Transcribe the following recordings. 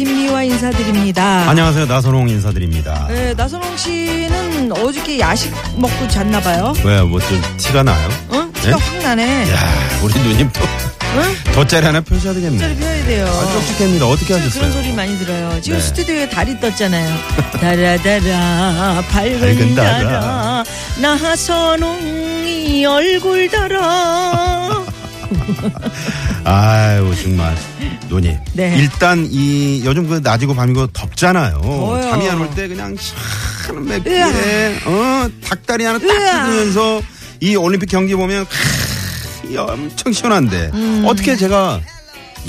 김미화 인사드립니다. 안녕하세요 나선홍 인사드립니다 네, 나선홍 씨는 어저께 야식 먹고 잤나 봐요. 왜 뭐 좀 티가 나요? 응? 티가 네? 확 나네. 야 우리 누님 또 응? 돗자리 하나 펴셔야 되겠네 펴야 돼요. 아, 쪽집게입니다 어떻게 하셨어요? 그런 소리 많이 들어요. 지금 네. 스튜디오에 달이 떴잖아요. 달아달아 밝은. 달아 나선홍이 얼굴 달아 아유 정말 누님 네. 일단 이 요즘 그 낮이고 밤이고 덥잖아요 더워요. 잠이 안 올 때 그냥 시원한 맥주에 어 닭다리 하나 딱. 뜯으면서 이 올림픽 경기 보면 크, 엄청 시원한데 음. 어떻게 제가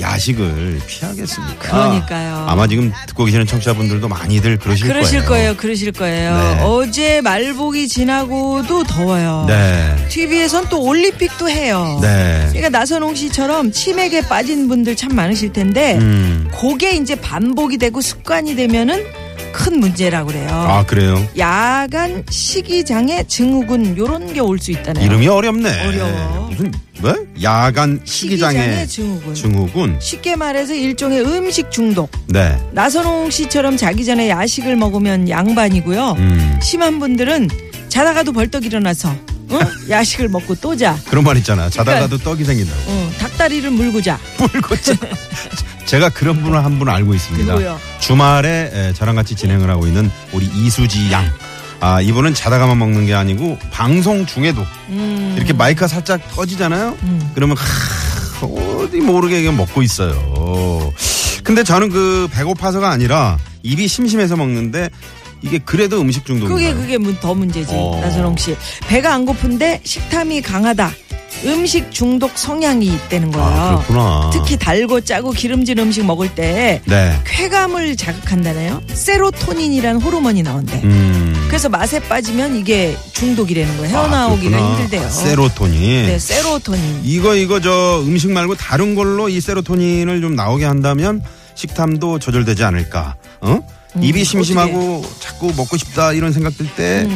야식을 피하겠습니까? 그러니까요. 아마 지금 듣고 계시는 청취자분들도 많이들 그러실, 그러실 거예요. 거예요. 그러실 거예요. 네. 어제 말복이 지나고도 더워요. 네. TV에선 또 올림픽도 해요. 네. 그러니까 나선홍 씨처럼 치맥에 빠진 분들 참 많으실 텐데 음. 그게 이제 반복이 되고 습관이 되면은 큰 문제라고 그래요. 아, 그래요? 야간 식이장애 증후군 요런 게 올 수 있다네요. 이름이 어렵네. 어려워. 무슨, 뭐? 야간 식이장애 식이장애 증후군. 증후군. 쉽게 말해서 일종의 음식 중독. 네. 나선홍 씨처럼 자기 전에 야식을 먹으면 양반이고요. 음. 심한 분들은 자다가도 벌떡 일어나서 어? 야식을 먹고 또 자. 그런 말 있잖아. 자다가도 떡이 생긴다고. 어, 닭다리를 물고 자. 물고 자. 제가 그런 분을 한 분 알고 있습니다. 누구요? 주말에 에, 저랑 같이 진행을 하고 있는 우리 이수지 양. 아, 이분은 자다가만 먹는 게 아니고 방송 중에도 음. 이렇게 마이크가 살짝 꺼지잖아요. 음. 그러면 하, 어디 모르게 먹고 있어요. 근데 저는 그 배고파서가 아니라 입이 심심해서 먹는데 이게 그래도 음식 중독인가요? 그게 그게 문- 더 문제지. 어. 나선홍 씨. 배가 안 고픈데 식탐이 강하다. 음식 중독 성향이 있다는 거예요. 아, 그렇구나. 특히 달고 짜고 기름진 음식 먹을 때 네. 쾌감을 자극한다네요. 세로토닌이라는 호르몬이 나온대. 음. 그래서 맛에 빠지면 이게 중독이라는 거예요. 아, 헤어나오기가 그렇구나. 힘들대요. 아, 세로토닌. 네, 세로토닌. 이거 이거 저 음식 말고 다른 걸로 이 세로토닌을 좀 나오게 한다면 식탐도 조절되지 않을까. 어? 음, 입이 심심하고 자꾸 먹고 싶다 이런 생각 들때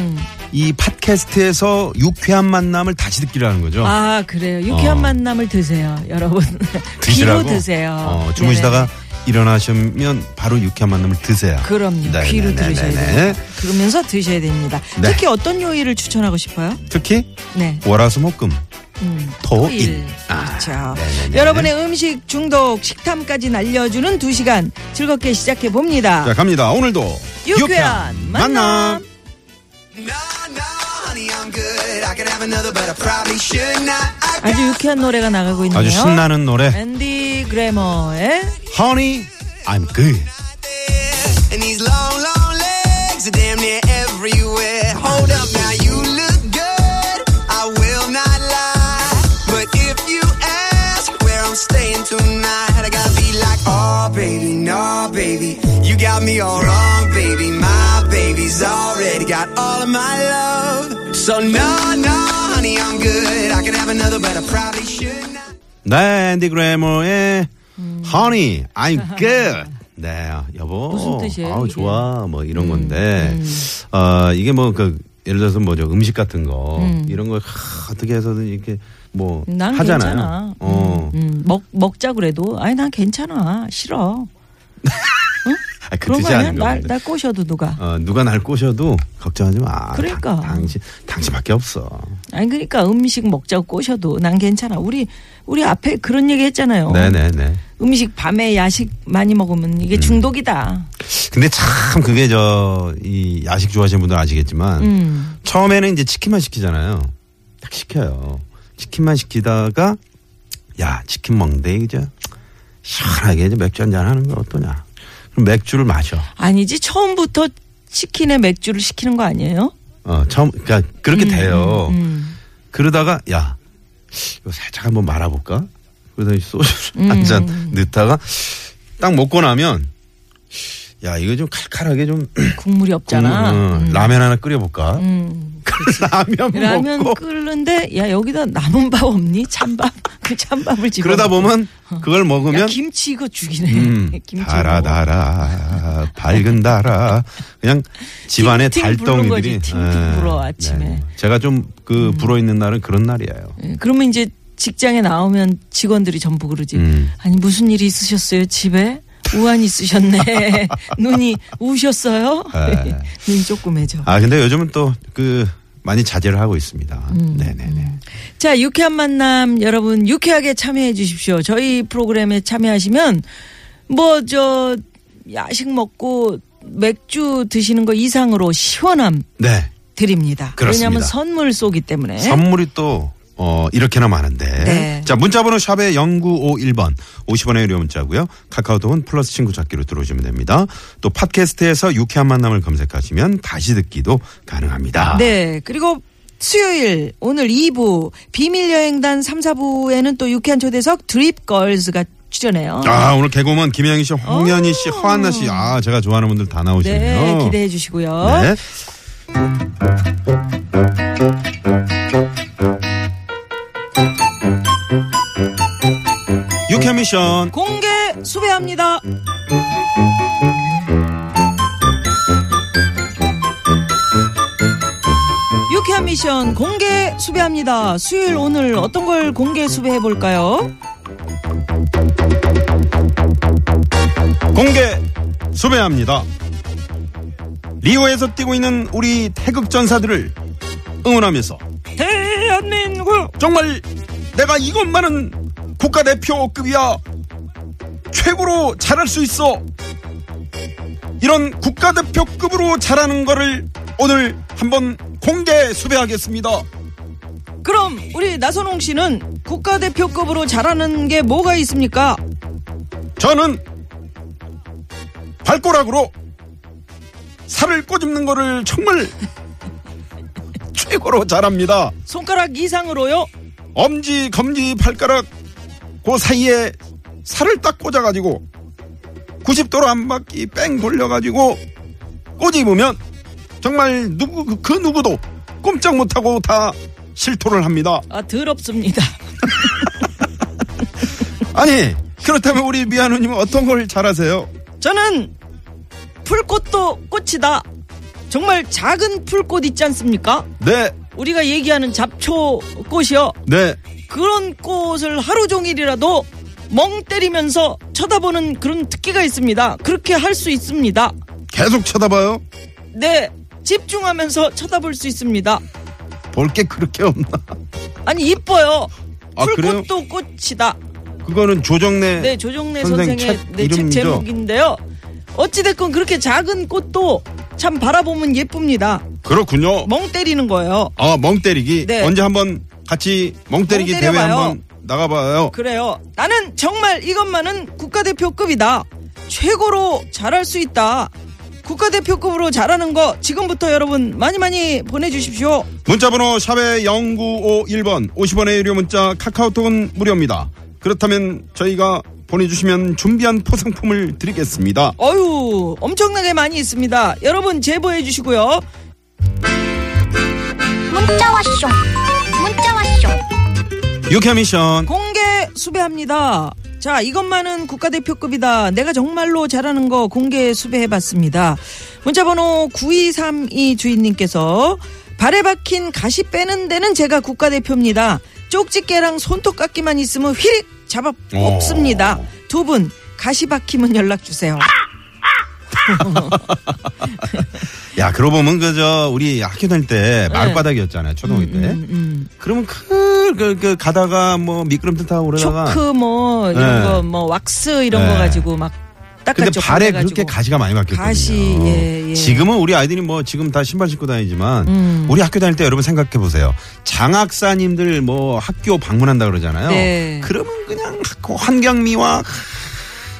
이 음. 팟캐스트에서 유쾌한 만남을 다시 듣기라는 거죠. 아, 그래요. 유쾌한 어. 만남을 드세요, 여러분. 드시라고? 귀로 드세요. 어, 주무시다가. 일어나시면 바로 유쾌한 만남을 드세요. 그럼요. 네네네네. 귀로 들으셔야 돼요. 그러면서 드셔야 됩니다. 네. 특히 어떤 요일을 추천하고 싶어요? 특히 네. 월화수목금 음, 토일. 아, 그렇죠. 여러분의 음식 중독, 식탐까지 날려주는 두 시간 즐겁게 시작해 봅니다. 자 갑니다. 오늘도 유쾌한 만남. Good. 아주 유쾌한 노래가 나가고 있네요. 아주 신나는 노래 앤디 그래머의 Honey I'm good. Got all of my love, so no, no, honey, I'm good. I could have another, but I probably should not. 네, 앤디 그래머의 Honey, I'm good. 네, 여보. 무슨 뜻이에요, 아우, 이게? 좋아. 뭐 이런 건데. 어, 이게 뭐 그 예를 들어서 뭐죠 음식 같은 거 이런 거 하, 어떻게 해서든 이렇게 뭐난 하잖아요. 괜찮아. 어. 음, 음. 먹 먹자 그래도 아니 난 괜찮아 싫어. 아, 그 그런 거 뜻이 아니야? 아닌 날. 날 꼬셔도 누가? 어, 누가 날 꼬셔도 걱정하지 마. 그러니까. 당, 당신 당신밖에 없어. 아니 그러니까 음식 먹자고 꼬셔도 난 괜찮아. 우리 우리 앞에 그런 얘기 했잖아요. 네네네. 음식 밤에 야식 많이 먹으면 음. 이게 중독이다. 근데 참 그게 저 이 야식 좋아하시는 분들 은 아시겠지만 음. 처음에는 이제 치킨만 시키잖아요. 딱 시켜요. 치킨만 시키다가 야 치킨 먹는데 이제 시원하게 이제 맥주 한잔 하는 거 어떠냐. 맥주를 마셔. 아니지 처음부터 치킨에 맥주를 시키는 거 아니에요? 어 처음 그러니까 그렇게 돼요. 음. 그러다가 야 이거 살짝 한번 말아볼까? 이 소주를 음. 한잔 넣다가 딱 먹고 나면 야 이거 좀 칼칼하게 좀 국물이 없잖아. 국물, 어, 음. 라면 하나 끓여볼까? 음. 라면, 라면 먹고 끓는데 야 여기다 남은 밥 없니? 찬밥 그 찬밥을 집어. 그러다 보면 그걸 야 먹으면 김치 이거 죽이네. 음, 김치 달아. 달아 밝은 달아 그냥 집안에 달덩이들이 팅팅 불어, 아침에. 제가 좀 그 불어 있는 날은 그런 날이에요. 예, 그러면 이제 직장에 나오면 직원들이 전부 그러지. 음. 아니 무슨 일이 있으셨어요 집에? 우한 있으셨네. 눈이 우셨어요? 네. 눈이 조그매져. 아 근데 요즘은 또 그 많이 자제를 하고 있습니다. 음. 네네네. 자, 유쾌한 만남 여러분 유쾌하게 참여해 주십시오. 저희 프로그램에 참여하시면 뭐 저 야식 먹고 맥주 드시는 거 이상으로 시원함 네. 드립니다. 그렇습니다. 왜냐하면 선물 쏘기 때문에. 선물이 또 어, 이렇게나 많은데. 네. 자, 문자번호 샵에 0951번. 50원의 유료 문자고요. 카카오톡은 플러스 친구 찾기로 들어오시면 됩니다. 또 팟캐스트에서 유쾌한 만남을 검색하시면 다시 듣기도 가능합니다. 네. 그리고 수요일 오늘 2부 비밀여행단 3, 4부에는 또 유쾌한 초대석 드립걸스가 출연해요. 아, 오늘 개그우먼 김혜영이 씨, 홍현희 씨, 오. 허한나 씨. 아, 제가 좋아하는 분들 다 나오시네요. 네, 기대해 주시고요. 네. 유쾌 미션. 공개 수배합니다. 유쾌한 미션 공개 수배합니다. 수요일 오늘 어떤 걸 공개 수배해 볼까요? 공개 수배합니다. 리오에서 뛰고 있는 우리 태극 전사들을 응원하면서 대한민국 정말 내가 이것만은 국가대표급이야. 최고로 잘할 수 있어. 이런 국가대표급으로 잘하는 거를 오늘 한번 공개 수배하겠습니다. 그럼 우리 나선홍 씨는 국가대표급으로 잘하는 게 뭐가 있습니까? 저는 발가락으로 살을 꼬집는 거를 정말 최고로 잘합니다. 손가락 이상으로요? 엄지, 검지, 발가락 그 사이에 살을 딱 꽂아가지고 90도로 한 바퀴 뺑 돌려가지고 꼬집으면 정말 누구 그- 그 누구도 꼼짝 못하고 다 실토를 합니다. 아 더럽습니다. 아니 그렇다면 우리 미아누님은 어떤 걸 잘하세요? 저는 풀꽃도 꽃이다. 정말 작은 풀꽃 있지 않습니까? 네, 우리가 얘기하는 잡초 꽃이요. 네. 그런 꽃을 하루 종일이라도 멍 때리면서 쳐다보는 그런 특기가 있습니다. 그렇게 할 수 있습니다. 계속 쳐다봐요. 네, 집중하면서 쳐다볼 수 있습니다. 볼 게 그렇게 없나? 아니 이뻐요. 아, 그래요? 풀꽃도 꽃이다. 그거는 조정래 네, 조정래 선생 선생의 책 네, 책? 제목인데요. 어찌됐건 그렇게 작은 꽃도 참 바라보면 예쁩니다. 그렇군요. 멍 때리는 거예요. 아, 멍 때리기. 네. 언제 한번 같이 멍 때리기 멍 대회 때려봐요. 한번 나가봐요. 그래요. 나는 정말 이것만은 국가대표급이다. 최고로 잘할 수 있다. 국가대표급으로 잘하는 거 지금부터 여러분 많이 많이 보내주십시오. 문자번호 샵의 0951번 50원의 유료 문자 카카오톡은 무료입니다. 그렇다면 저희가 보내주시면 준비한 포상품을 드리겠습니다. 어유 엄청나게 많이 있습니다. 여러분 제보해 주시고요. 문자 왔쇼 문자 왔쇼 유쾌 미션 공개 수배합니다. 자, 이것만은 국가대표급이다. 내가 정말로 잘하는 거 공개 수배해봤습니다. 문자번호 9232 주인님께서 발에 박힌 가시 빼는 데는 제가 국가대표입니다. 쪽집게랑 손톱 깎기만 있으면 휘릭 잡아 오. 뽑습니다. 두 분 가시 박히면 연락 주세요. 야 그러고 보면 그저 우리 학교 다닐 때 네. 마을바닥이었잖아요 초등학교 때 음, 그러면 그, 그, 그 가다가 뭐 미끄럼틀 타고 그러다가 초크 뭐 이런 네. 거뭐 왁스 이런 거 네. 가지고 막 근데. 발에 보내가지고. 그렇게 가시가 많이 박혔거든요. 가시, 예, 예. 지금은 우리 아이들이 뭐 지금 다 신발 신고 다니지만 음. 우리 학교 다닐 때 여러분 생각해 보세요. 장학사님들 뭐 학교 방문한다 그러잖아요. 네. 그러면 그냥 그 환경미화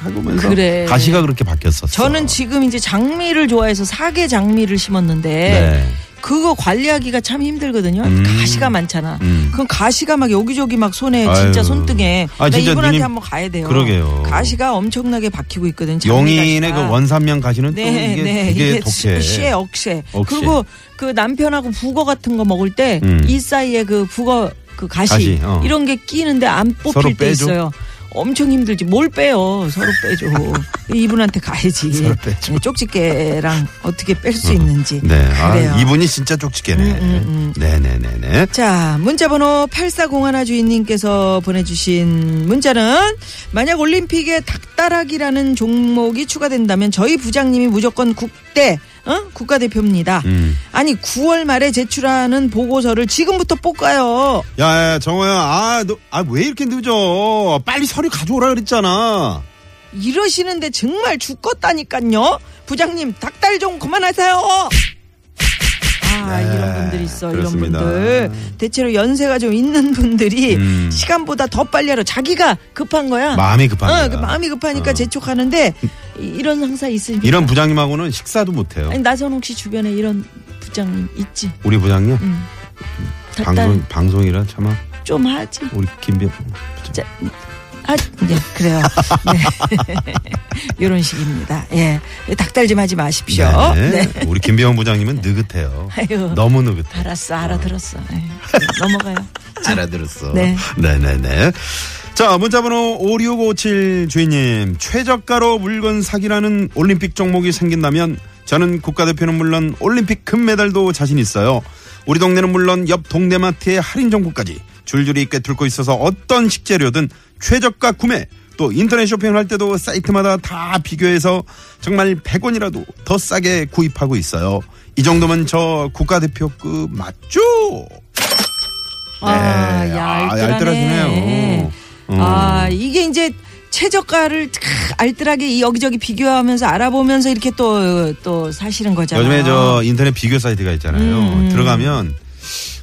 하고면서 그래. 가시가 그렇게 박혔었어. 저는 지금 이제 장미를 좋아해서 사계 장미를 심었는데 네. 그거 관리하기가 참 힘들거든요. 음. 가시가 많잖아. 음. 그럼 가시가 막 여기저기 막 손에 진짜 아유. 손등에 아, 나 진짜 이분한테 누님- 한번 가야 돼요. 그러게요. 가시가 엄청나게 박히고 있거든. 용인의 그. 원산명 가시는 네, 또 이게 네. 되게 독해. 쇠, 억새. 억새. 그리고 그 남편하고 북어 같은 거 먹을 때이 음. 사이에 그 북어 그 가시, 가시, 어. 이런 게 끼는데 안 뽑힐 때 빼줘? 있어요. 엄청 힘들지. 뭘 빼요. 서로 빼줘. 이분한테 가야지. 서로 빼줘. 네, 쪽집게랑 어떻게 뺄 수 있는지. 네. 그래요. 아, 이분이 진짜 쪽지게네. 음, 음, 음. 네네네네. 자, 문자번호 8401 주인님께서 보내주신 문자는 만약 올림픽에 닭다락이라는 종목이 추가된다면 저희 부장님이 무조건 국대, 어? 국가대표입니다. 음. 아니, 9월 말에 제출하는 보고서를 지금부터 뽑아요. 야, 야, 정호야. 아, 너, 아, 왜 이렇게 늦어? 빨리 서류 가져오라 그랬잖아. 이러시는데 정말 죽겠다니까요. 부장님, 닭달 좀 그만하세요. 아, 네, 이런 분들 있어, 그렇습니다. 이런 분들. 대체로 연세가 좀 있는 분들이 음. 시간보다 더 빨리 하러 자기가 급한 거야. 마음이 급한 거야. 어, 그 마음이 급하니까 어. 재촉하는데 이- 이런 상사 있으니까. 이런 부장님하고는 식사도 못해요. 아니 나선홍 씨 주변에 이런 부장님 있지. 우리 부장님 음. 방송 방송이라 참아 좀 하지. 우리 김병 자, 아, 네, 그래요. 네. 이런 식입니다. 예. 닭달 좀 하지 마십시오. 네. 네. 우리 김병원 부장님은 느긋해요. 아유. 너무 느긋해. 알았어, 알아들었어. 예. 넘어가요. 알아들었어. 네. 네네네. 자, 문자번호 5657 주인님. 최저가로 물건 사기라는 올림픽 종목이 생긴다면 저는 국가대표는 물론 올림픽 금메달도 자신 있어요. 우리 동네는 물론 옆 동네 마트의 할인 정보까지 줄줄이 꿰뚫고 있어서 어떤 식재료든 최저가 구매 또 인터넷 쇼핑을 할 때도 사이트마다 다 비교해서 정말 100원이라도 더 싸게 구입하고 있어요. 이 정도면 저 국가대표급 맞죠? 아, 네. 야, 아. 알뜰하시네요. 음. 아, 이게 이제 최저가를 크, 알뜰하게 이 여기저기 비교하면서 알아보면서 이렇게 또, 또 사시는 거잖아요. 요즘에 저 인터넷 비교 사이트가 있잖아요. 음. 들어가면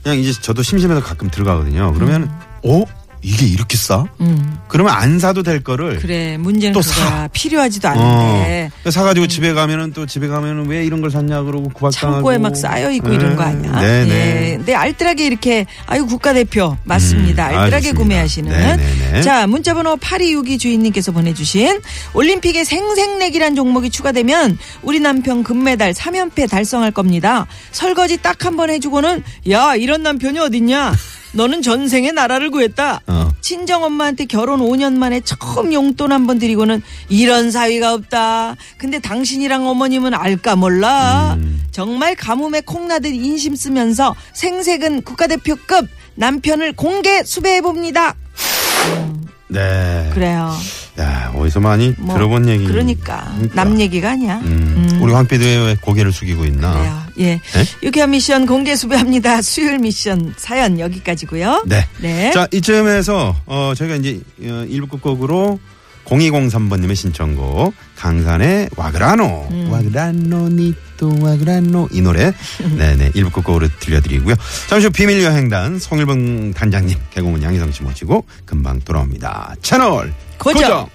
그냥 이제 저도 심심해서 가끔 들어가거든요. 그러면 어 이게 이렇게 싸? 음, 그러면 안 사도 될 거를 그래. 문제는 또. 사. 필요하지도 어, 않은데. 사가지고 집에 가면은 또 집에 가면은 왜 이런 걸 샀냐 그러고 구박당하고 창고에 막 쌓여 있고 네. 이런 거 아니야? 네네. 예. 근데 알뜰하게 이렇게 아유 국가 대표 맞습니다. 음, 아, 알뜰하게 좋습니다. 구매하시는. 네네네. 자 문자번호 8262 주인님께서 보내주신 올림픽에 생생내기란 종목이 추가되면 우리 남편 금메달 3연패 달성할 겁니다. 설거지 딱 한 번 해주고는 야 이런 남편이 어딨냐? 너는 전생에 나라를 구했다. 어. 친정 엄마한테 결혼 5년 만에 처음 용돈 한 번 드리고는 이런 사위가 없다. 근데 당신이랑 어머님은 알까 몰라. 음. 정말 가뭄에 콩나듯 인심 쓰면서 생색은 국가대표급 남편을 공개 수배해 봅니다. 네. 그래요. 야 어디서 많이 뭐, 들어본 얘기. 그러니까 남 얘기가 아니야. 음. 음. 우리 황 PD 왜 고개를 숙이고 있나? 그래요. 예. 유쾌한 미션 공개 수배합니다. 수요일 미션 사연 여기까지고요. 네. 네. 자, 이쯤에서 어 저희가 이제 어, 1부 끝곡으로 0203번님의 신청곡 강산의 와그라노 음. 와그라노 니또 와그라노 이 노래 네네 1부 끝곡으로 들려드리고요 잠시 후 비밀여행단 송일봉 단장님 개그우먼 양희성 씨 모시고 금방 돌아옵니다 채널 고정. 고정.